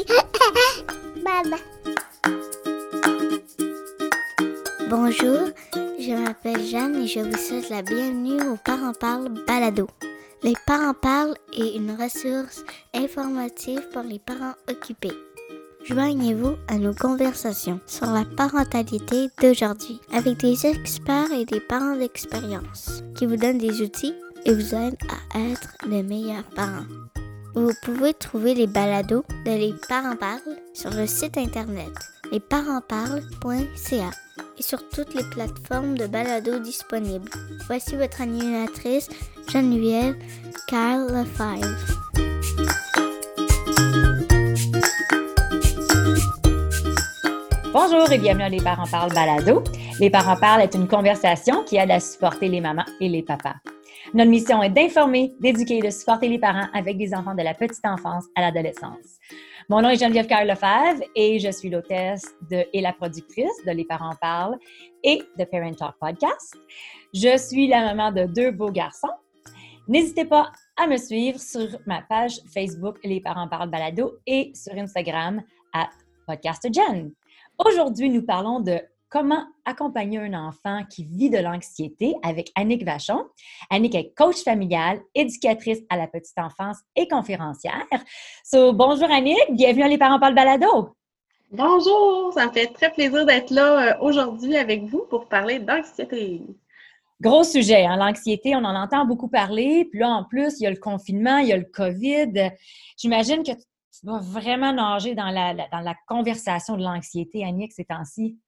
Bonjour, je m'appelle Jeanne et je vous souhaite la bienvenue au Parents Parlent Balado. Les Parents Parlent est une ressource informative pour les parents occupés. Joignez-vous à nos conversations sur la parentalité d'aujourd'hui avec des experts et des parents d'expérience qui vous donnent des outils et vous aident à être les meilleurs parents. Vous pouvez trouver les balados de Les Parents Parlent sur le site internet lesparentsparlent.ca et sur toutes les plateformes de balados disponibles. Voici votre animatrice Geneviève Carl Lefebvre. Bonjour et bienvenue à Les Parents Parlent Balado. Les Parents Parlent est une conversation qui aide à supporter les mamans et les papas. Notre mission est d'informer, d'éduquer et de supporter les parents avec des enfants de la petite enfance à l'adolescence. Mon nom est Geneviève Carl Lefebvre et je suis l'hôtesse et la productrice de Les Parents Parlent et de Parent Talk Podcast. Je suis la maman de deux beaux garçons. N'hésitez pas à me suivre sur ma page Facebook Les Parents Parlent Balado et sur Instagram à PodcastGen. Aujourd'hui, nous parlons de comment accompagner un enfant qui vit de l'anxiété avec Annick Vachon? Annick est coach familiale, éducatrice à la petite enfance et conférencière. So, bonjour Annick, bienvenue à Les Parents Parlent Balado. Bonjour, ça me fait très plaisir d'être là euh, aujourd'hui avec vous pour parler d'anxiété. Gros sujet, hein, l'anxiété, on en entend beaucoup parler. Puis là, en plus, il y a le confinement, il y a le COVID. J'imagine que tu dois vraiment nager dans la, dans la conversation de l'anxiété, Annick, ces temps-ci.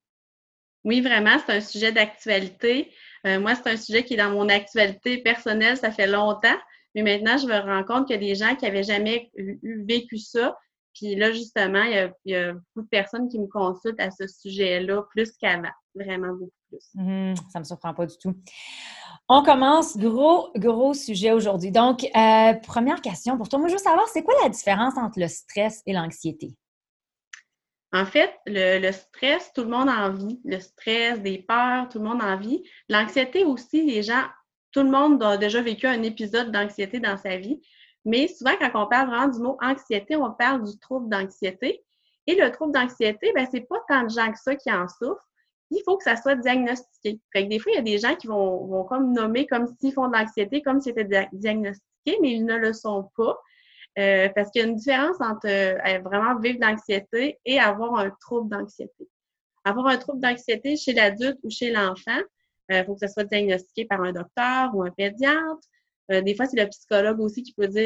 Oui, vraiment, c'est un sujet d'actualité. Euh, moi, c'est un sujet qui est dans mon actualité personnelle, ça fait longtemps. Mais maintenant, je me rends compte a des gens qui n'avaient jamais vécu ça. Puis là, justement, il y, a, beaucoup de personnes qui me consultent à ce sujet-là plus qu'avant. Vraiment beaucoup plus. Mmh, ça ne me surprend pas du tout. On commence, gros, gros sujet aujourd'hui. Donc, euh, première question pour toi. Moi, je veux savoir, c'est quoi la différence entre le stress et l'anxiété? En fait, le, stress, tout le monde en vit. Le stress, des peurs, tout le monde en vit. L'anxiété aussi, les gens, tout le monde a déjà vécu un épisode d'anxiété dans sa vie. Mais souvent, quand on parle vraiment du mot anxiété, on parle du trouble d'anxiété. Et le trouble d'anxiété, ben, c'est pas tant de gens que ça qui en souffrent. Il faut que ça soit diagnostiqué. Fait que des fois, il y a des gens qui vont, vont comme nommer comme s'ils font de l'anxiété, comme si c'était diagnostiqué, mais ils ne le sont pas. Euh, parce qu'il y a une différence entre euh, vraiment vivre d'anxiété et avoir un trouble d'anxiété. Avoir un trouble d'anxiété chez l'adulte ou chez l'enfant, il euh, faut que ça soit diagnostiqué par un docteur ou un pédiatre. des fois, c'est le psychologue aussi qui peut dire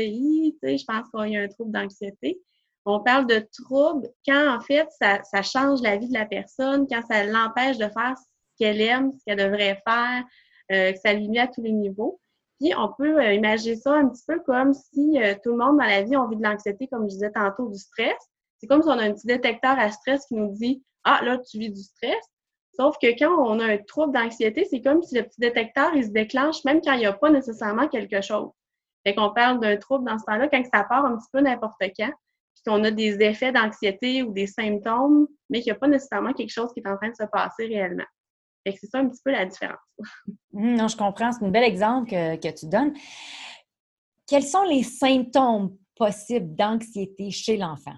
je pense qu'il y a un trouble d'anxiété. On parle de trouble quand, en fait, ça, ça, change la vie de la personne, quand ça l'empêche de faire ce qu'elle aime, ce qu'elle devrait faire, que ça lui à tous les niveaux. Puis on peut euh, imaginer ça un petit peu comme si euh, tout le monde dans la vie, on vit de l'anxiété, comme je disais tantôt, du stress. C'est comme si on a un petit détecteur à stress qui nous dit Ah, là, tu vis du stress. Sauf que quand on a un trouble d'anxiété, c'est comme si le petit détecteur, il se déclenche même quand il n'y a pas nécessairement quelque chose. Fait qu'on parle d'un trouble dans ce temps-là, quand ça part un petit peu n'importe quand, puis qu'on a des effets d'anxiété ou des symptômes, mais qu'il n'y a pas nécessairement quelque chose qui est en train de se passer réellement c'est ça un petit peu la différence. Mmh, non, je comprends. C'est un bel exemple que, tu donnes. Quels sont les symptômes possibles d'anxiété chez l'enfant?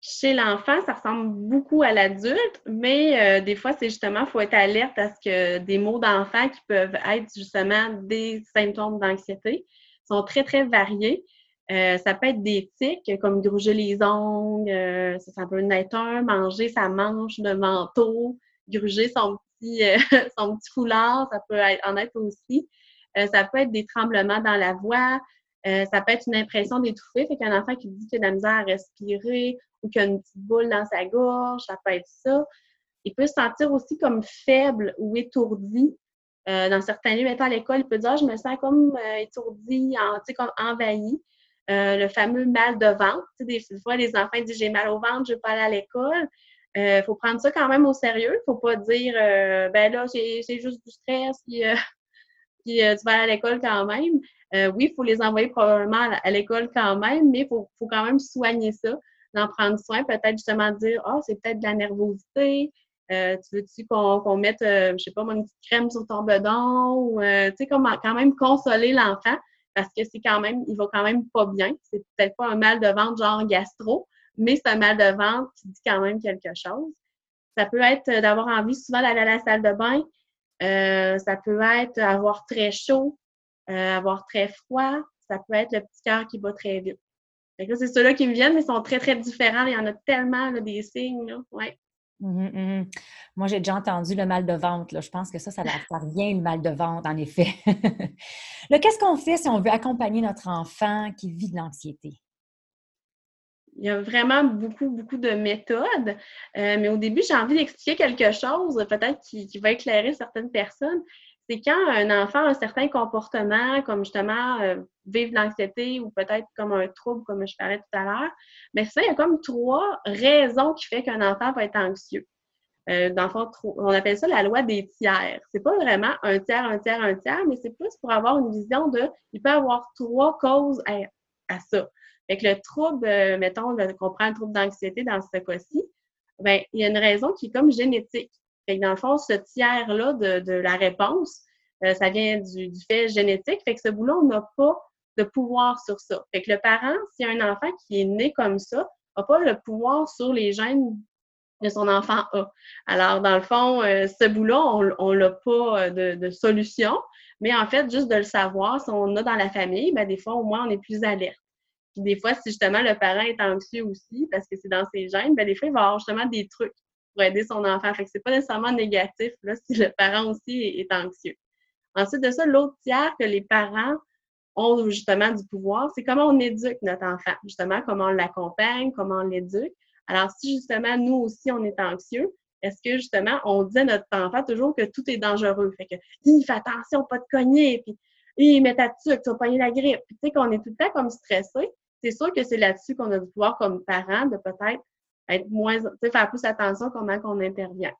Chez l'enfant, ça ressemble beaucoup à l'adulte, mais euh, des fois, c'est justement, il faut être alerte à ce que des mots d'enfant qui peuvent être justement des symptômes d'anxiété sont très, très variés. Euh, ça peut être des tics comme gruger les ongles, euh, ça, ça, peut être un, manger sa manche de manteau, gruger son petit, euh, son petit foulard, ça peut en être aussi. Euh, ça peut être des tremblements dans la voix, euh, ça peut être une impression d'étouffer, fait qu'un enfant qui dit qu'il a de la misère à respirer ou qu'il a une petite boule dans sa gorge, ça peut être ça. Il peut se sentir aussi comme faible ou étourdi. dans certains lieux, étant à l'école, il peut dire ah, je me sens comme étourdi, en, comme envahi. le fameux mal de ventre. des fois, les enfants disent j'ai mal au ventre, je ne veux pas aller à l'école. Il euh, faut prendre ça quand même au sérieux. Faut pas dire euh, ben là, c'est juste du stress, puis, euh, tu vas à l'école quand même. oui, il faut les envoyer probablement à l'école quand même, mais il faut, faut, quand même soigner ça, d'en prendre soin, peut-être justement dire Ah, oh, c'est peut-être de la nervosité. tu veux-tu qu'on mette, je sais pas, une petite crème sur ton bedon ou tu sais, quand même consoler l'enfant parce que c'est quand même, il va quand même pas bien. C'est peut-être pas un mal de ventre genre gastro, mais c'est un mal de ventre qui dit quand même quelque chose. Ça peut être d'avoir envie souvent d'aller à la salle de bain. Euh, ça peut être avoir très chaud, euh, avoir très froid. Ça peut être le petit cœur qui bat très vite. c'est ceux-là qui me viennent, mais ils sont très, très différents. Il y en a tellement des signes. Là. Ouais. Mmh mmh Moi, j'ai déjà entendu le mal de ventre. Je pense que ça, ça, ça revient le mal de ventre, en effet. qu'est-ce qu'on fait si on veut accompagner notre enfant qui vit de l'anxiété? Il y a vraiment beaucoup, beaucoup de méthodes. Euh, mais au début, j'ai envie d'expliquer quelque chose, peut-être qui, va éclairer certaines personnes. C'est quand un enfant a un certain comportement, comme justement euh, vivre l'anxiété ou peut-être comme un trouble, comme je parlais tout à l'heure, mais ça, il y a comme trois raisons qui font qu'un enfant va être anxieux. Euh, dans le fond, on appelle ça la loi des tiers. C'est pas vraiment un tiers, un tiers, un tiers, mais c'est plus pour avoir une vision de, il peut avoir trois causes à ça. Fait que le trouble, euh, mettons, qu'on prend le trouble d'anxiété dans ce cas-ci, ben, il y a une raison qui est comme génétique. Fait que dans le fond, ce tiers-là de, la réponse, euh, ça vient du, fait génétique. Fait que ce boulot, on n'a pas de pouvoir sur ça. Fait que le parent, s'il y a un enfant qui est né comme ça, n'a pas le pouvoir sur les gènes que son enfant a. Alors, dans le fond, euh, ce boulot, on n'a pas de, de, solution, mais en fait, juste de le savoir, si on a dans la famille, ben, des fois, au moins, on est plus alerte. Puis des fois, si justement le parent est anxieux aussi, parce que c'est dans ses gènes, ben des fois, il va avoir justement des trucs pour aider son enfant. Fait que c'est pas nécessairement négatif là, si le parent aussi est, anxieux. Ensuite de ça, l'autre tiers que les parents ont justement du pouvoir, c'est comment on éduque notre enfant. Justement, comment on l'accompagne, comment on l'éduque. Alors, si justement, nous aussi, on est anxieux, est-ce que justement, on dit à notre enfant toujours que tout est dangereux? Fait que, il fait attention, pas de cogner, puis il met ta tuque, tu vas pogner la grippe. Puis, tu sais, qu'on est tout le temps comme stressé, c'est sûr que c'est là-dessus qu'on a du pouvoir comme parent de peut-être être moins, faire plus attention comment qu'on intervient.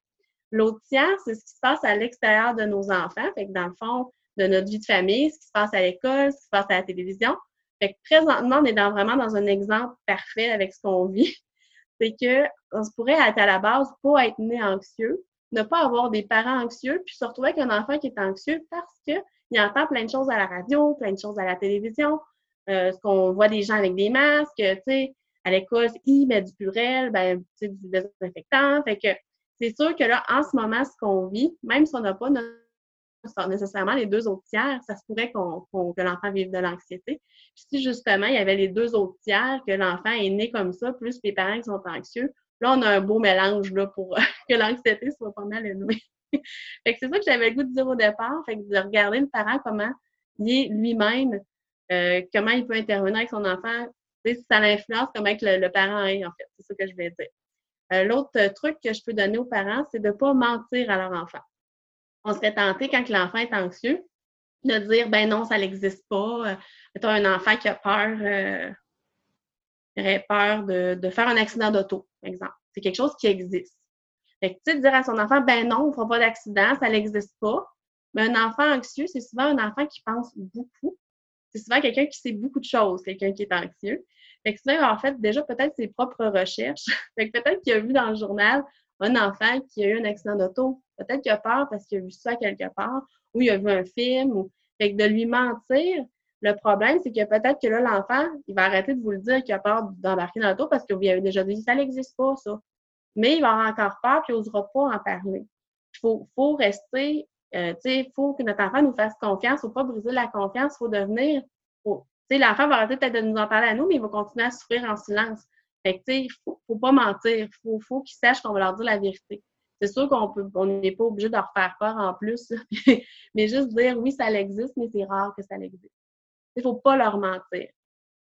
L'autre tiers, c'est ce qui se passe à l'extérieur de nos enfants, dans le fond, de notre vie de famille, ce qui se passe à l'école, ce qui se passe à la télévision. Fait que présentement, on est vraiment dans un exemple parfait avec ce qu'on vit. C'est que on se pourrait être à la base pas être né anxieux, ne pas avoir des parents anxieux, puis se retrouver avec un enfant qui est anxieux parce qu'il entend plein de choses à la radio, plein de choses à la télévision, ce qu'on voit des gens avec des masques, tu sais, à l'école, ils mettent du purel, ben, tu sais, du désinfectant. Fait que c'est sûr que là, en ce moment, ce qu'on vit, même si on n'a pas nécessairement les deux autres tiers, ça se pourrait qu'on, que l'enfant vive de l'anxiété. Puis si justement, il y avait les deux autres tiers, que l'enfant est né comme ça, plus les parents qui sont anxieux, là, on a un beau mélange là, pour que l'anxiété soit pas mal élevée. fait que c'est ça que j'avais le goût de dire au départ, fait que de regarder le parent comment il est lui-même euh, comment il peut intervenir avec son enfant, ça l'influence comment le, le, parent est, en fait. C'est ça que je vais dire. Euh, l'autre truc que je peux donner aux parents, c'est de ne pas mentir à leur enfant. On serait tenté, quand l'enfant est anxieux, de dire ben non, ça n'existe pas. Tu as un enfant qui a peur, euh, aurait peur de, faire un accident d'auto, par exemple. C'est quelque chose qui existe. Fait que, tu sais, dire à son enfant, ben non, on ne fera pas d'accident, ça n'existe pas. Mais un enfant anxieux, c'est souvent un enfant qui pense beaucoup, c'est souvent quelqu'un qui sait beaucoup de choses, quelqu'un qui est anxieux. Fait que souvent, en fait, déjà peut-être ses propres recherches. fait que peut-être qu'il a vu dans le journal un enfant qui a eu un accident d'auto. Peut-être qu'il a peur parce qu'il a vu ça quelque part, ou il a vu un film. Ou... Fait que de lui mentir, le problème, c'est que peut-être que là, l'enfant, il va arrêter de vous le dire qu'il a peur d'embarquer dans l'auto parce que vous avez déjà dit ça n'existe pas, ça. Mais il va avoir encore peur et il n'osera pas en parler. Il faut rester euh, il faut que notre enfant nous fasse confiance. Il ne faut pas briser la confiance. Il faut devenir. L'enfant va arrêter peut-être de nous en parler à nous, mais il va continuer à souffrir en silence. Fait que, il ne faut, pas mentir. Il faut, faut qu'ils sachent qu'on va leur dire la vérité. C'est sûr qu'on n'est pas obligé de leur faire peur en plus, mais juste dire oui, ça existe, mais c'est rare que ça existe. Il ne faut pas leur mentir.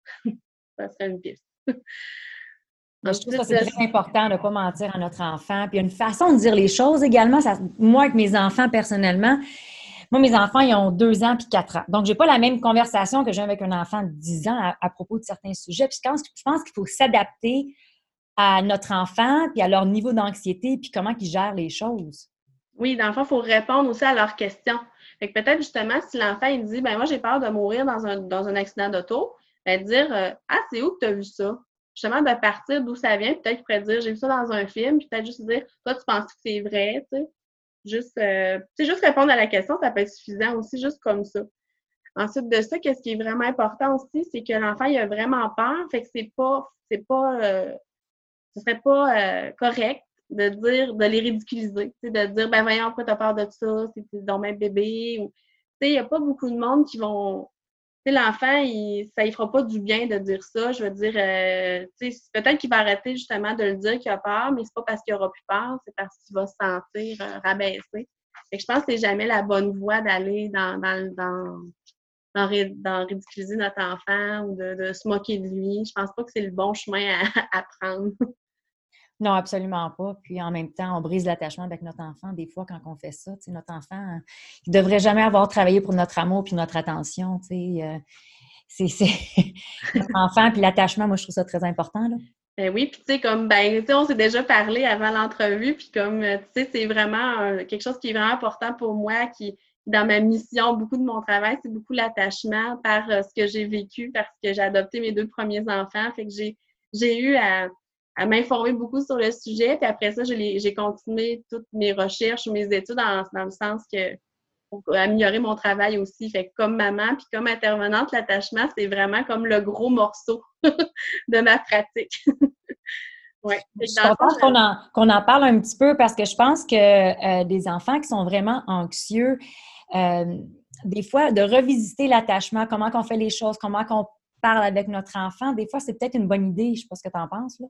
ça serait une piste. je trouve que c'est très important de ne pas mentir à notre enfant. Puis il y a une façon de dire les choses également. Ça, moi, avec mes enfants, personnellement, moi, mes enfants, ils ont deux ans puis quatre ans. Donc, je n'ai pas la même conversation que j'ai avec un enfant de dix ans à, propos de certains sujets. Puis je pense, qu'il faut s'adapter à notre enfant, puis à leur niveau d'anxiété, puis comment ils gèrent les choses. Oui, dans le fond, il faut répondre aussi à leurs questions. Fait que peut-être justement, si l'enfant il dit ben moi j'ai peur de mourir dans un, dans un accident d'auto, ben dire euh, Ah, c'est où que tu as vu ça? Justement de partir d'où ça vient. Peut-être qu'il pourrait dire j'ai vu ça dans un film, puis peut-être juste dire toi, tu penses que c'est vrai, tu sais? Juste, euh, juste répondre à la question, ça peut être suffisant aussi, juste comme ça. Ensuite de ça, qu'est-ce qui est vraiment important aussi, c'est que l'enfant, il a vraiment peur, fait que c'est pas, c'est pas, euh, ce serait pas correct de dire, de les ridiculiser, de dire, ben voyons, pourquoi t'as peur de ça, c'est ton même bébé. Ou, il n'y a pas beaucoup de monde qui vont. L'enfant, ça ne fera pas du bien de dire ça. Je veux dire, euh, peut-être qu'il va arrêter justement de le dire qu'il a peur, mais c'est pas parce qu'il aura plus peur, c'est parce qu'il va se sentir euh, rabaissé. Je pense que c'est jamais la bonne voie d'aller dans, dans, dans, dans, ridiculiser notre enfant ou de, se moquer de lui. Je pense pas que c'est le bon chemin à prendre. Non, absolument pas. Puis en même temps, on brise l'attachement avec notre enfant. Des fois, quand on fait ça, notre enfant, il ne devrait jamais avoir travaillé pour notre amour puis notre attention. Euh, c'est notre enfant puis l'attachement, moi, je trouve ça très important. Ben oui, puis tu comme, ben, on s'est déjà parlé avant l'entrevue, puis comme, tu sais, c'est vraiment quelque chose qui est vraiment important pour moi, qui, dans ma mission, beaucoup de mon travail, c'est beaucoup l'attachement par euh, ce que j'ai vécu, parce que j'ai adopté mes deux premiers enfants. Fait que j'ai eu à à m'informer beaucoup sur le sujet. Puis après ça, j'ai continué toutes mes recherches, mes études dans, le sens que pour améliorer mon travail aussi. Fait que comme maman, puis comme intervenante, l'attachement, c'est vraiment comme le gros morceau de ma pratique. ouais. Je suis contente qu'on en, parle un petit peu parce que je pense que euh, des enfants qui sont vraiment anxieux, euh, des fois, de revisiter l'attachement, comment on fait les choses, comment on parle avec notre enfant, des fois, c'est peut-être une bonne idée. Je sais pas ce que tu en penses. Là.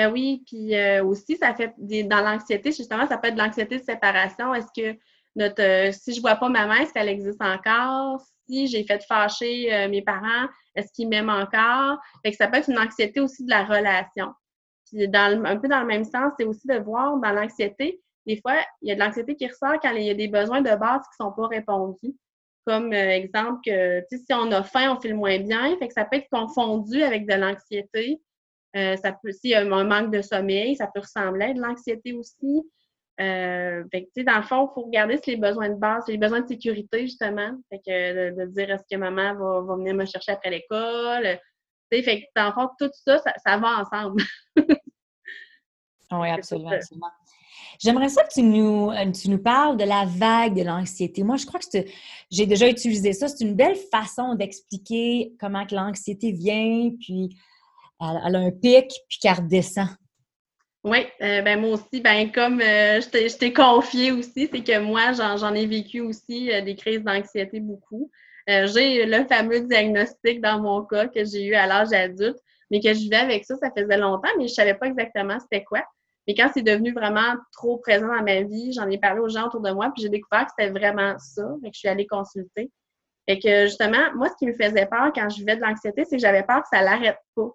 Ben oui, puis euh, aussi, ça fait dans l'anxiété, justement, ça peut être de l'anxiété de séparation. Est-ce que notre euh, si je vois pas ma mère, est-ce qu'elle existe encore? Si j'ai fait fâcher euh, mes parents, est-ce qu'ils m'aiment encore? Fait que ça peut être une anxiété aussi de la relation. Puis dans un peu dans le même sens, c'est aussi de voir dans l'anxiété, des fois, il y a de l'anxiété qui ressort quand il y a des besoins de base qui sont pas répondus. Comme exemple que si on a faim, on fait le moins bien. Fait que ça peut être confondu avec de l'anxiété euh, ça peut, s'il y a un manque de sommeil, ça peut ressembler à de l'anxiété aussi. Euh, fait que, dans le fond, il faut regarder si les besoins de base, les besoins de sécurité, justement. Fait que de, dire est-ce que maman va, va, venir me chercher après l'école? Fait que, dans le fond, tout ça, ça, va ensemble. oui, absolument, absolument. J'aimerais ça que tu nous, euh, tu nous parles de la vague de l'anxiété. Moi, je crois que j'ai déjà utilisé ça. C'est une belle façon d'expliquer comment que l'anxiété vient, puis elle, a un pic puis qu'elle redescend. Oui, euh, ben moi aussi, ben comme euh, je t'ai confié aussi, c'est que moi, j'en ai vécu aussi euh, des crises d'anxiété beaucoup. j'ai le fameux diagnostic dans mon cas que j'ai eu à l'âge adulte, mais que je vivais avec ça, ça faisait longtemps, mais je savais pas exactement c'était quoi. Mais quand c'est devenu vraiment trop présent dans ma vie, j'en ai parlé aux gens autour de moi, puis j'ai découvert que c'était vraiment ça, que je suis allée consulter. Et que justement, moi, ce qui me faisait peur quand je vivais de l'anxiété, c'est que j'avais peur que ça l'arrête pas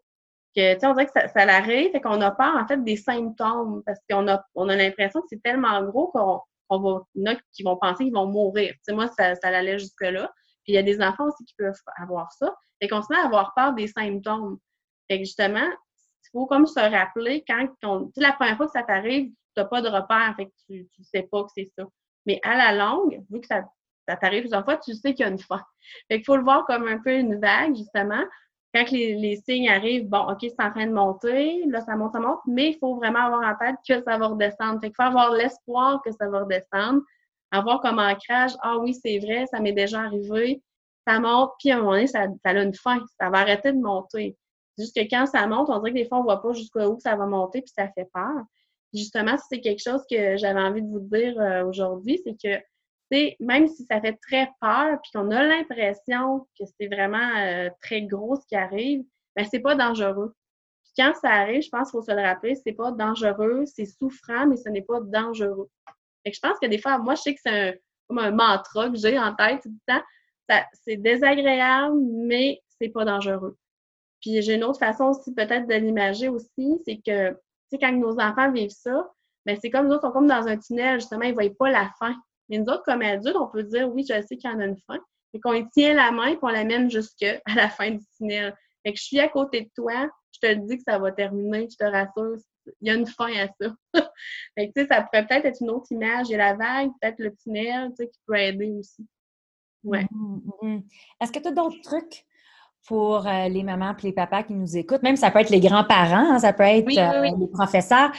on dirait que ça, ça l'arrive, fait qu'on a peur, en fait, des symptômes, parce qu'on a, on a l'impression que c'est tellement gros qu'on va, il y en a qui vont penser qu'ils vont mourir. Tu sais, moi, ça, ça allait jusque-là. Puis il y a des enfants aussi qui peuvent avoir ça. Fait qu'on se met à avoir peur des symptômes. Fait que justement, il faut comme se rappeler quand tu sais, la première fois que ça t'arrive, tu n'as pas de repère, fait que tu ne sais pas que c'est ça. Mais à la longue, vu que ça, ça t'arrive plusieurs fois, tu sais qu'il y a une fin. Fait qu'il faut le voir comme un peu une vague, justement quand les, signes arrivent, bon, OK, c'est en train de monter, là, ça monte, ça monte, mais il faut vraiment avoir en tête que ça va redescendre. Fait qu'il faut avoir l'espoir que ça va redescendre, avoir comme ancrage, ah oui, c'est vrai, ça m'est déjà arrivé, ça monte, puis à un moment donné, ça, a une fin, ça va arrêter de monter. Juste que quand ça monte, on dirait que des fois, on ne voit pas jusqu'où ça va monter, puis ça fait peur. Justement, c'est quelque chose que j'avais envie de vous dire euh, aujourd'hui, c'est que même si ça fait très peur, puis qu'on a l'impression que c'est vraiment euh, très gros ce qui arrive, ben c'est pas dangereux. Puis quand ça arrive, je pense qu'il faut se le rappeler, c'est pas dangereux, c'est souffrant, mais ce n'est pas dangereux. Fait je pense que des fois, moi, je sais que c'est un, comme un mantra que j'ai en tête tout le temps. C'est désagréable, mais c'est pas dangereux. Puis j'ai une autre façon aussi peut-être de l'imager aussi, c'est que, tu sais, quand nos enfants vivent ça, ben c'est comme nous autres, sont comme dans un tunnel, justement, ils ne voient pas la fin. Mais nous autres, comme adultes, on peut dire oui, je sais qu'il y en a une fin, et qu'on tient la main et qu'on l'amène jusqu'à la fin du tunnel. Fait que je suis à côté de toi, je te dis que ça va terminer, je te rassure, il y a une fin à ça. fait que, tu sais, ça pourrait peut-être être une autre image. Il y a la vague, peut-être le tunnel, tu sais, qui peut aider aussi. Ouais. Mmh, mmh, mmh. Est-ce que tu as d'autres trucs pour euh, les mamans et les papas qui nous écoutent? Même ça peut être les grands-parents, hein, ça peut être euh, les professeurs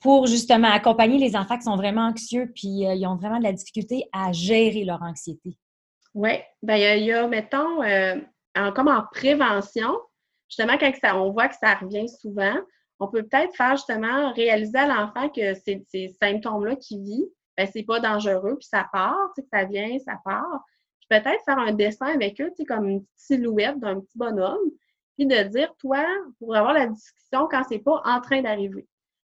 pour justement accompagner les enfants qui sont vraiment anxieux puis euh, ils ont vraiment de la difficulté à gérer leur anxiété? Oui, bien, il y, a, mettons, euh, comme en prévention, justement, quand ça, on voit que ça revient souvent, on peut peut-être faire justement réaliser à l'enfant que ces, ces symptômes-là qu'il vit, ben, c'est pas dangereux, puis ça part, tu sais, ça vient, ça part. Puis peut-être faire un dessin avec eux, tu comme une petite silhouette d'un petit bonhomme, puis de dire, toi, pour avoir la discussion quand c'est pas en train d'arriver.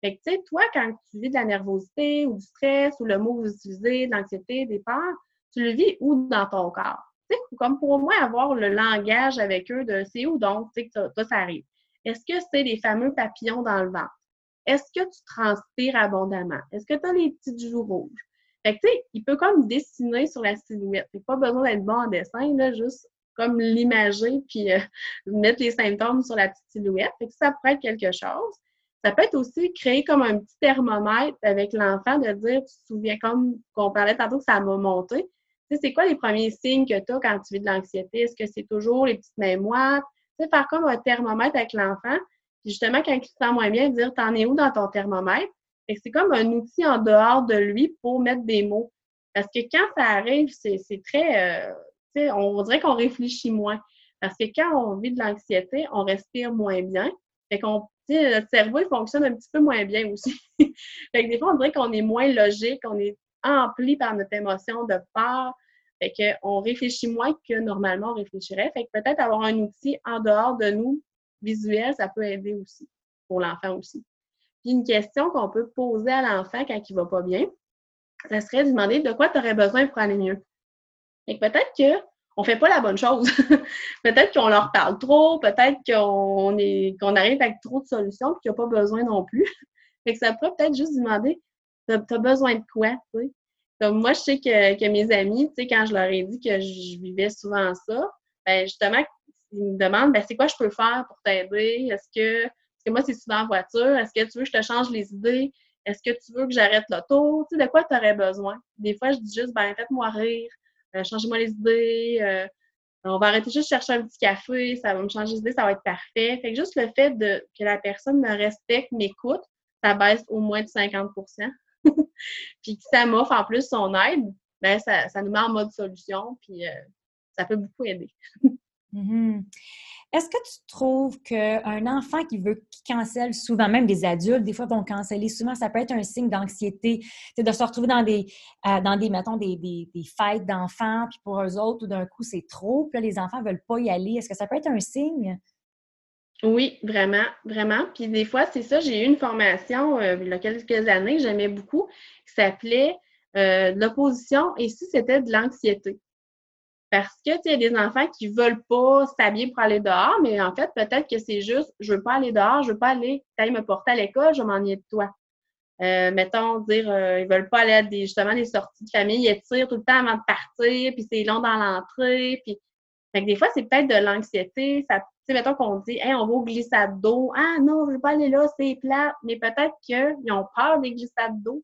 Fait que, tu sais, toi, quand tu vis de la nervosité ou du stress ou le mot que vous utilisez, de l'anxiété, des peurs, tu le vis où dans ton corps? Tu sais, comme pour moi, avoir le langage avec eux de c'est où donc, tu sais, que ça, arrive. Est-ce que c'est les fameux papillons dans le ventre? Est-ce que tu transpires abondamment? Est-ce que tu as les petites joues rouges? Fait que, tu sais, il peut comme dessiner sur la silhouette. Il pas besoin d'être bon en dessin, là, juste comme l'imager puis euh, mettre les symptômes sur la petite silhouette. Fait que ça pourrait être quelque chose. Ça peut être aussi créer comme un petit thermomètre avec l'enfant, de dire, tu te souviens, comme qu'on parlait tantôt que ça m'a monté. Tu sais, c'est quoi les premiers signes que tu as quand tu vis de l'anxiété? Est-ce que c'est toujours les petites mains moites? Tu sais, faire comme un thermomètre avec l'enfant. Puis justement, quand il se sent moins bien, dire, t'en es où dans ton thermomètre? Et c'est comme un outil en dehors de lui pour mettre des mots. Parce que quand ça arrive, c'est très, euh, tu sais, on dirait qu'on réfléchit moins. Parce que quand on vit de l'anxiété, on respire moins bien. Fait qu'on notre cerveau, il fonctionne un petit peu moins bien aussi. fait que des fois, on dirait qu'on est moins logique, on est empli par notre émotion de peur. Fait qu'on réfléchit moins que normalement on réfléchirait. Fait que peut-être avoir un outil en dehors de nous, visuel, ça peut aider aussi, pour l'enfant aussi. Puis une question qu'on peut poser à l'enfant quand il va pas bien, ça serait de demander de quoi tu aurais besoin pour aller mieux. Et peut-être que on fait pas la bonne chose. peut-être qu'on leur parle trop, peut-être qu'on est arrive avec trop de solutions et qu'il n'y a pas besoin non plus. fait que ça pourrait peut-être juste demander T'as as besoin de quoi, moi, je sais que, mes amis, quand je leur ai dit que je vivais souvent ça, ben justement, ils me demandent ben, c'est quoi je peux faire pour t'aider? Est-ce que parce que moi, c'est souvent en voiture, est-ce que tu veux que je te change les idées? Est-ce que tu veux que j'arrête l'auto? De quoi tu aurais besoin? Des fois, je dis juste ben faites-moi rire. Euh, changez-moi les idées, euh, on va arrêter juste de chercher un petit café, ça va me changer les idées, ça va être parfait. Fait que juste le fait que la personne me respecte, m'écoute, ça baisse au moins de 50% Puis que ça m'offre en plus son aide, ben ça, ça, nous met en mode solution, puis euh, ça peut beaucoup aider. Mm-hmm. Est-ce que tu trouves qu'un enfant qui veut, qui cancelle souvent, même des adultes, des fois vont canceller souvent, ça peut être un signe d'anxiété, c'est de se retrouver dans des, euh, dans des mettons, des, des, fêtes d'enfants, puis pour eux autres, tout d'un coup, c'est trop, puis là, les enfants ne veulent pas y aller. Est-ce que ça peut être un signe? Oui, vraiment, vraiment. Puis des fois, c'est ça, j'ai eu une formation euh, il y a quelques années que j'aimais beaucoup, qui s'appelait euh, l'opposition et si c'était de l'anxiété? Parce que, tu a des enfants qui veulent pas s'habiller pour aller dehors, mais en fait, peut-être que c'est juste, je veux pas aller dehors, je veux pas aller, aller me porter à l'école, je m'ennuie de toi. Euh, mettons, dire, euh, ils veulent pas aller à des, justement, des sorties de famille, ils étirent tout le temps avant de partir, puis c'est long dans l'entrée, puis... Fait des fois, c'est peut-être de l'anxiété, ça, tu sais, mettons qu'on dit, hey, on va au glissade d'eau. Ah non, je veux pas aller là, c'est plat. Mais peut-être qu'ils ont peur des glissades d'eau.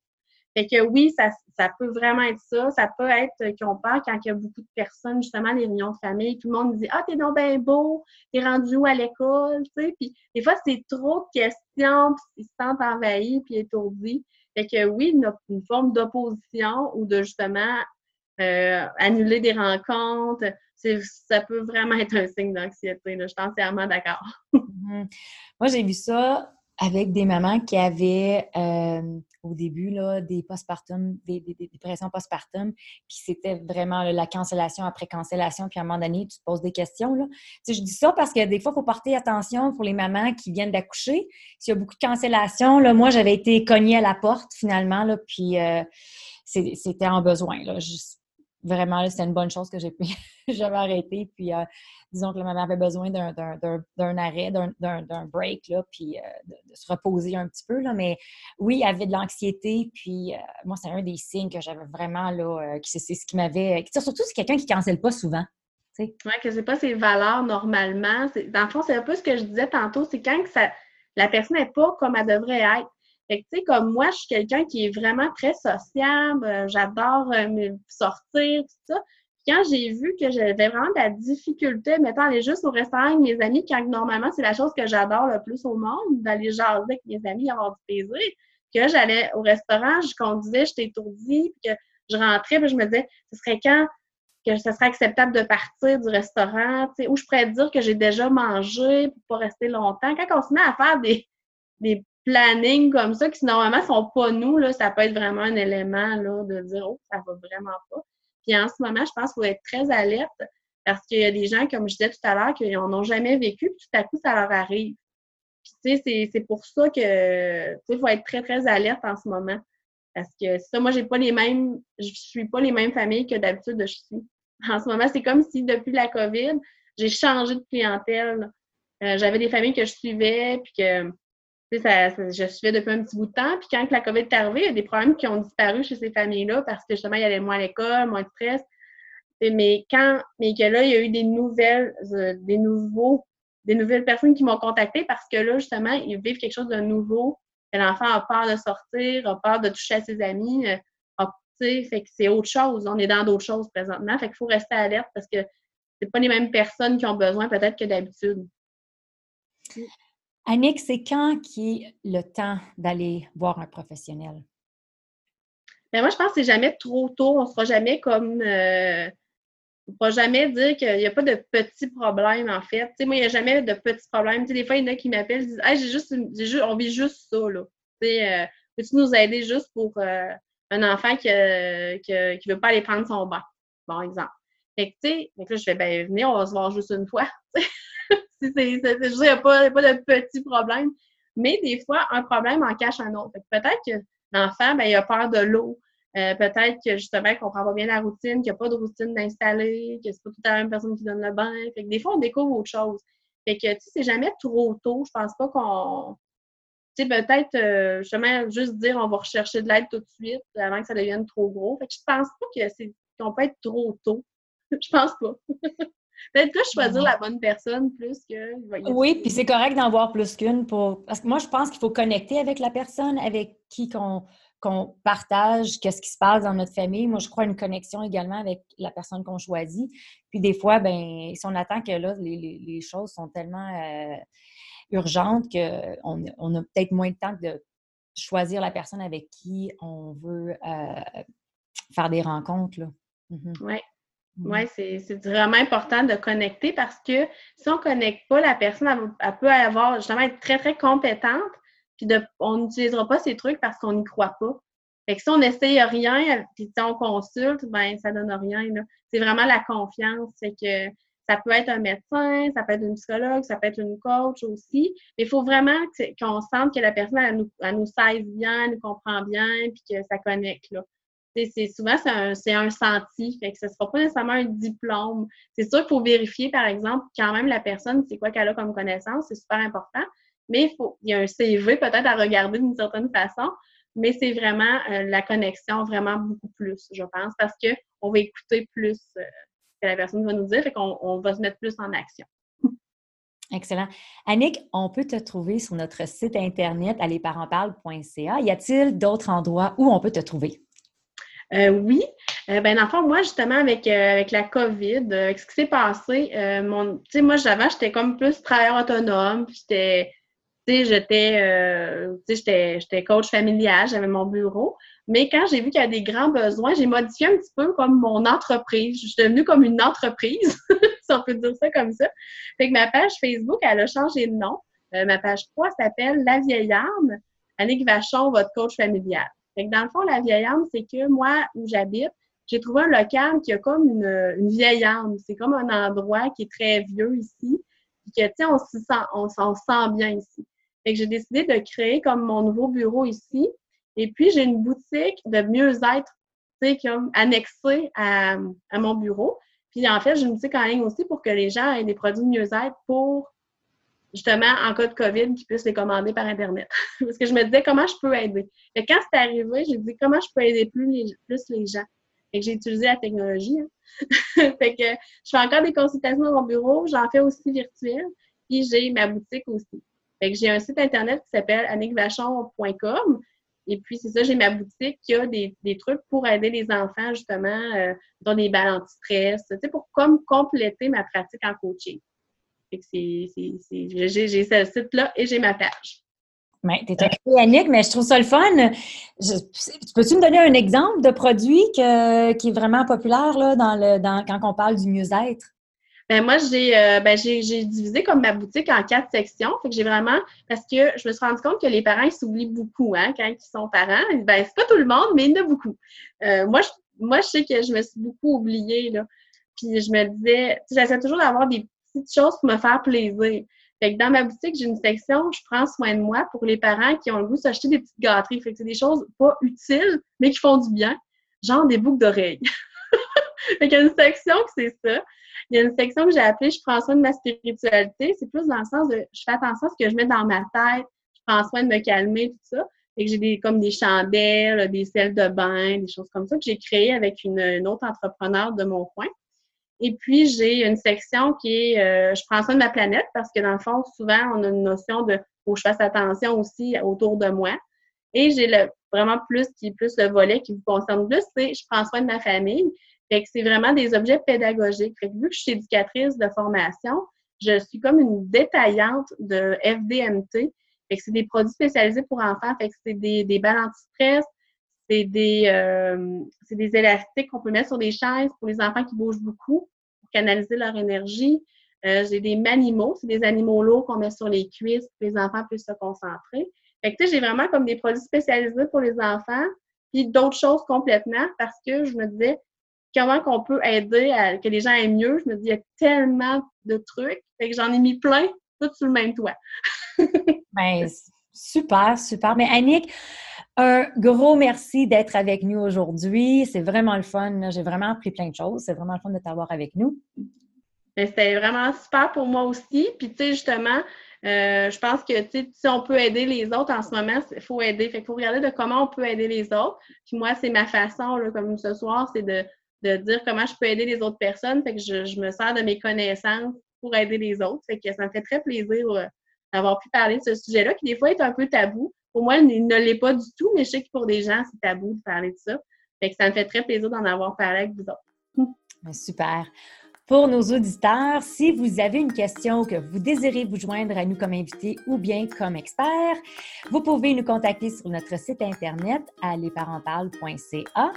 Fait que oui, ça, ça peut vraiment être ça. Ça peut être ont peur quand il y a beaucoup de personnes, justement, les réunions de famille, tout le monde dit Ah, t'es donc bien beau, t'es rendu où à l'école? Tu sais, puis des fois, c'est trop de questions, puis ils se sentent envahis puis étourdis. Fait que oui, une, forme d'opposition ou de justement euh, annuler des rencontres, ça peut vraiment être un signe d'anxiété. Je suis entièrement d'accord. Mm-hmm. Moi, j'ai vu ça avec des mamans qui avaient euh, au début là, des postpartum, des, dépressions postpartum, puis c'était vraiment la cancellation après cancellation, puis à un moment donné, tu te poses des questions. Là. Je dis ça parce que des fois, il faut porter attention pour les mamans qui viennent d'accoucher. S'il y a beaucoup de cancellations, là, moi, j'avais été cognée à la porte finalement, là, puis euh, c'était en besoin. Là. vraiment, c'était une bonne chose que j'ai pu j'avais arrêté, puis euh, disons que la maman avait besoin d'un arrêt, d'un break, là, puis euh, de, se reposer un petit peu. Là. Mais oui, il avait de l'anxiété, puis euh, moi, c'est un des signes que j'avais vraiment, là, euh, c'est ce qui m'avait... Surtout, c'est quelqu'un qui ne cancelle pas souvent. Oui, que c'est pas ses valeurs normalement. Dans le fond, c'est un peu ce que je disais tantôt, c'est quand que ça, la personne n'est pas comme elle devrait être. Fait que, tu sais, comme moi, je suis quelqu'un qui est vraiment très sociable, j'adore sortir, tout ça quand j'ai vu que j'avais vraiment de la difficulté, mettons, aller juste au restaurant avec mes amis, quand normalement, c'est la chose que j'adore le plus au monde, d'aller jaser avec mes amis, avoir du plaisir, que j'allais au restaurant, je conduisais, j'étais étourdie, puis que je rentrais, puis je me disais, ce serait quand que ce serait acceptable de partir du restaurant, où je pourrais dire que j'ai déjà mangé pour pas rester longtemps. Quand on se met à faire des, des plannings comme ça qui normalement sont pas nous, là, ça peut être vraiment un élément là, de dire Oh, ça va vraiment pas. Puis en ce moment, je pense qu'il faut être très alerte parce qu'il y a des gens, comme je disais tout à l'heure, qui n'en ont jamais vécu, puis tout à coup, ça leur arrive. Puis, tu sais, c'est pour ça que, tu sais, faut être très, très alerte en ce moment. Parce que ça, moi, j'ai pas les mêmes, je suis pas les mêmes familles que d'habitude je suis. En ce moment, c'est comme si depuis la COVID, j'ai changé de clientèle. Euh, j'avais des familles que je suivais, puis que, je suivais depuis un petit bout de temps. Puis quand la COVID est arrivée, il y a des problèmes qui ont disparu chez ces familles-là parce que justement, il y avait moins à l'école, moins de stress. Mais quand, mais que là, il y a eu des nouvelles, euh, des nouveaux, des nouvelles personnes qui m'ont contacté parce que là, justement, ils vivent quelque chose de nouveau. L'enfant a peur de sortir, a peur de toucher à ses amis, euh, c'est autre chose. On est dans d'autres choses présentement. Fait qu'il faut rester alerte parce que c'est pas les mêmes personnes qui ont besoin peut-être que d'habitude. Annick, c'est quand qui est le temps d'aller voir un professionnel? Ben moi, je pense que c'est jamais trop tôt. On ne sera jamais comme euh, on ne pourra jamais dire qu'il n'y a pas de petits problèmes, en fait. Tu sais, moi, il n'y a jamais de petits problèmes. Tu sais, des fois, il y en a qui m'appellent et disent Hey, j'ai juste, on vit juste ça, là. Euh, peux-tu nous aider juste pour euh, un enfant qui ne veut pas aller prendre son bain? Bon exemple? Fait que, tu sais, là, je fais Ben, venez, on va se voir juste une fois. il n'y a, pas de petits problèmes. Mais des fois, un problème en cache un autre. Peut-être que l'enfant, ben, il a peur de l'eau. Euh, peut-être que justement, qu'on comprend pas bien la routine, qu'il n'y a pas de routine d'installer, que c'est pas tout à la même personne qui donne le bain. Fait que des fois, on découvre autre chose. Fait que, c'est jamais trop tôt. Je pense pas qu'on. Tu sais, peut-être, euh, justement, juste dire on va rechercher de l'aide tout de suite avant que ça devienne trop gros. Fait que je pense pas c'est qu'on peut être trop tôt. je pense pas. Peut-être que choisir la bonne personne plus que. Oui, puis c'est correct d'en voir plus qu'une pour. Parce que moi, je pense qu'il faut connecter avec la personne avec qui qu'on partage qu'est-ce qui se passe dans notre famille. Moi, je crois une connexion également avec la personne qu'on choisit. Puis des fois, ben, si on attend que là, les, choses sont tellement euh, urgentes qu'on on a peut-être moins de temps de choisir la personne avec qui on veut euh, faire des rencontres. Mm-hmm. Oui, c'est vraiment important de connecter parce que si on ne connecte pas, la personne, elle, elle, peut avoir justement être très, très compétente, puis on n'utilisera pas ces trucs parce qu'on n'y croit pas. Fait que si on n'essaye rien, puis si on consulte, ben ça donne rien. C'est vraiment la confiance. C'est que ça peut être un médecin, ça peut être une psychologue, ça peut être une coach aussi. Mais il faut vraiment qu'on sente que la personne, elle nous, elle nous bien, elle nous comprend bien, puis que ça connecte. Là. C'est, souvent, c'est un, un senti. Fait que ce ne sera pas nécessairement un diplôme. C'est sûr qu'il faut vérifier, par exemple, quand même la personne, c'est quoi qu'elle a comme connaissance. C'est super important mais il, faut, il y a un CV peut-être à regarder d'une certaine façon, mais c'est vraiment euh, la connexion vraiment beaucoup plus, je pense, parce qu'on va écouter plus euh, ce que la personne va nous dire et qu'on on va se mettre plus en action. Excellent. Annick, on peut te trouver sur notre site internet allesparentsparlent.ca. Y a-t-il d'autres endroits où on peut te trouver? Euh, oui. ben, dans le fond, moi, justement, avec, avec la COVID, avec ce qui s'est passé, mon, tu sais, moi, j'avais, j'étais comme plus travailleur autonome, puis j'étais j'étais euh, j'étais coach familial, j'avais mon bureau. Mais quand j'ai vu qu'il y a des grands besoins, j'ai modifié un petit peu comme mon entreprise. Je suis devenue comme une entreprise, si on peut dire ça comme ça. Fait que ma page Facebook, elle a changé de nom. Euh, ma page 3 s'appelle La vieille arme, Annick Vachon, votre coach familial. Fait que dans le fond, la vieille arme, c'est que moi, où j'habite, j'ai trouvé un local qui a comme une, vieille arme. C'est comme un endroit qui est très vieux ici. Puis que, tu on s'y sent, on s'en sent bien ici. Fait que j'ai décidé de créer comme mon nouveau bureau ici. Et puis, j'ai une boutique de mieux-être, tu comme annexée à, à, mon bureau. Puis, en fait, j'ai une boutique en ligne aussi pour que les gens aient des produits de mieux-être pour, justement, en cas de COVID, qu'ils puissent les commander par Internet. Parce que je me disais, comment je peux aider? Et quand c'est arrivé, j'ai dit, comment je peux aider plus les, plus les gens? Fait que j'ai utilisé la technologie. Hein. fait que je fais encore des consultations dans mon bureau, j'en fais aussi virtuel, puis j'ai ma boutique aussi j'ai un site internet qui s'appelle annickvachon.com. Et puis, c'est ça, j'ai ma boutique qui a des, trucs pour aider les enfants, justement, euh, dans des balles anti-stress, tu sais, pour comme compléter ma pratique en coaching. Que j'ai ce site-là et j'ai ma page. Mais t'es occupée, Annick, mais je trouve ça le fun. Peux-tu me donner un exemple de produit qui est vraiment populaire là, dans le, dans, quand on parle du mieux-être? Ben moi, euh, ben, j'ai, j'ai, divisé comme ma boutique en quatre sections. Fait que j'ai vraiment, parce que je me suis rendu compte que les parents, ils s'oublient beaucoup, hein, quand ils sont parents. Ben, c'est pas tout le monde, mais il y en a beaucoup. Euh, moi, je, moi, je sais que je me suis beaucoup oubliée, là. Puis je me disais, j'essaie toujours d'avoir des petites choses pour me faire plaisir. Fait que dans ma boutique, j'ai une section je prends soin de moi pour les parents qui ont le goût de s'acheter des petites gâteries. Fait c'est des choses pas utiles, mais qui font du bien, genre des boucles d'oreilles. fait qu'il y a une section que c'est ça. Il y a une section que j'ai appelée Je prends soin de ma spiritualité. C'est plus dans le sens de je fais attention à ce que je mets dans ma tête, je prends soin de me calmer, tout ça. Et que j'ai des, comme des chandelles, des sels de bain, des choses comme ça que j'ai créées avec une, autre entrepreneur de mon coin. Et puis, j'ai une section qui est euh, Je prends soin de ma planète parce que dans le fond, souvent, on a une notion de faut que je fasse attention aussi autour de moi. Et j'ai le vraiment plus plus le volet qui vous concerne plus, c'est je prends soin de ma famille. Fait que c'est vraiment des objets pédagogiques. Fait que vu que je suis éducatrice de formation, je suis comme une détaillante de FDMT. Fait que c'est des produits spécialisés pour enfants. Fait que c'est des, des balles anti-stress, c'est des, euh, des élastiques qu'on peut mettre sur des chaises pour les enfants qui bougent beaucoup, canaliser leur énergie. Euh, j'ai des manimaux, c'est des animaux lourds qu'on met sur les cuisses pour que les enfants puissent se concentrer. Fait que, j'ai vraiment comme des produits spécialisés pour les enfants, puis d'autres choses complètement, parce que je me disais, comment qu'on peut aider à que les gens aient mieux? Je me dis, il y a tellement de trucs. Fait que j'en ai mis plein, tout sur le même toit. ben, super, super. Mais Annick, un gros merci d'être avec nous aujourd'hui. C'est vraiment le fun. J'ai vraiment appris plein de choses. C'est vraiment le fun de t'avoir avec nous. Ben, c'était vraiment super pour moi aussi. Puis, tu sais, justement, euh, je pense que si on peut aider les autres en ce moment, il faut aider. Qu'il faut regarder de comment on peut aider les autres. Puis moi, c'est ma façon, comme ce soir, c'est de dire comment je peux aider les autres personnes. Je, me sers de mes connaissances pour aider les autres. Fait que ça me fait très plaisir euh, d'avoir pu parler de ce sujet-là, qui des fois est un peu tabou. Pour moi, il ne l'est pas du tout, mais je sais que pour des gens, c'est tabou de parler de ça. Fait que ça me fait très plaisir d'en avoir parlé avec vous autres. Super. Pour nos auditeurs, si vous avez une question que vous désirez vous joindre à nous comme invité ou bien comme expert, vous pouvez nous contacter sur notre site internet à lesparentsparlent.ca.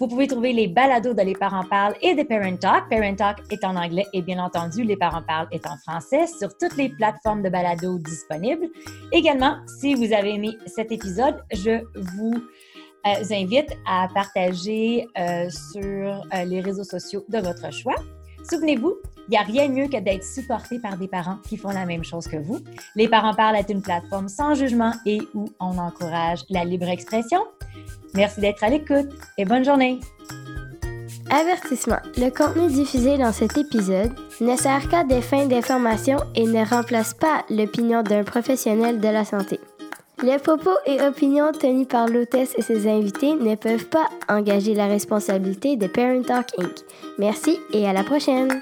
Vous pouvez trouver les balados de Les Parents Parlent et de Parent Talk. Parent Talk est en anglais et bien entendu, Les Parents Parlent est en français sur toutes les plateformes de balados disponibles. Également, si vous avez aimé cet épisode, je vous euh, invite à partager euh, sur euh, les réseaux sociaux de votre choix. Souvenez-vous, il n'y a rien de mieux que d'être supporté par des parents qui font la même chose que vous. Les parents parlent est une plateforme sans jugement et où on encourage la libre expression. Merci d'être à l'écoute et bonne journée. Avertissement. Le contenu diffusé dans cet épisode ne sert qu'à des fins d'information et ne remplace pas l'opinion d'un professionnel de la santé. Les propos et opinions tenus par l'hôtesse et ses invités ne peuvent pas engager la responsabilité de Parent Talk Inc. Merci et à la prochaine!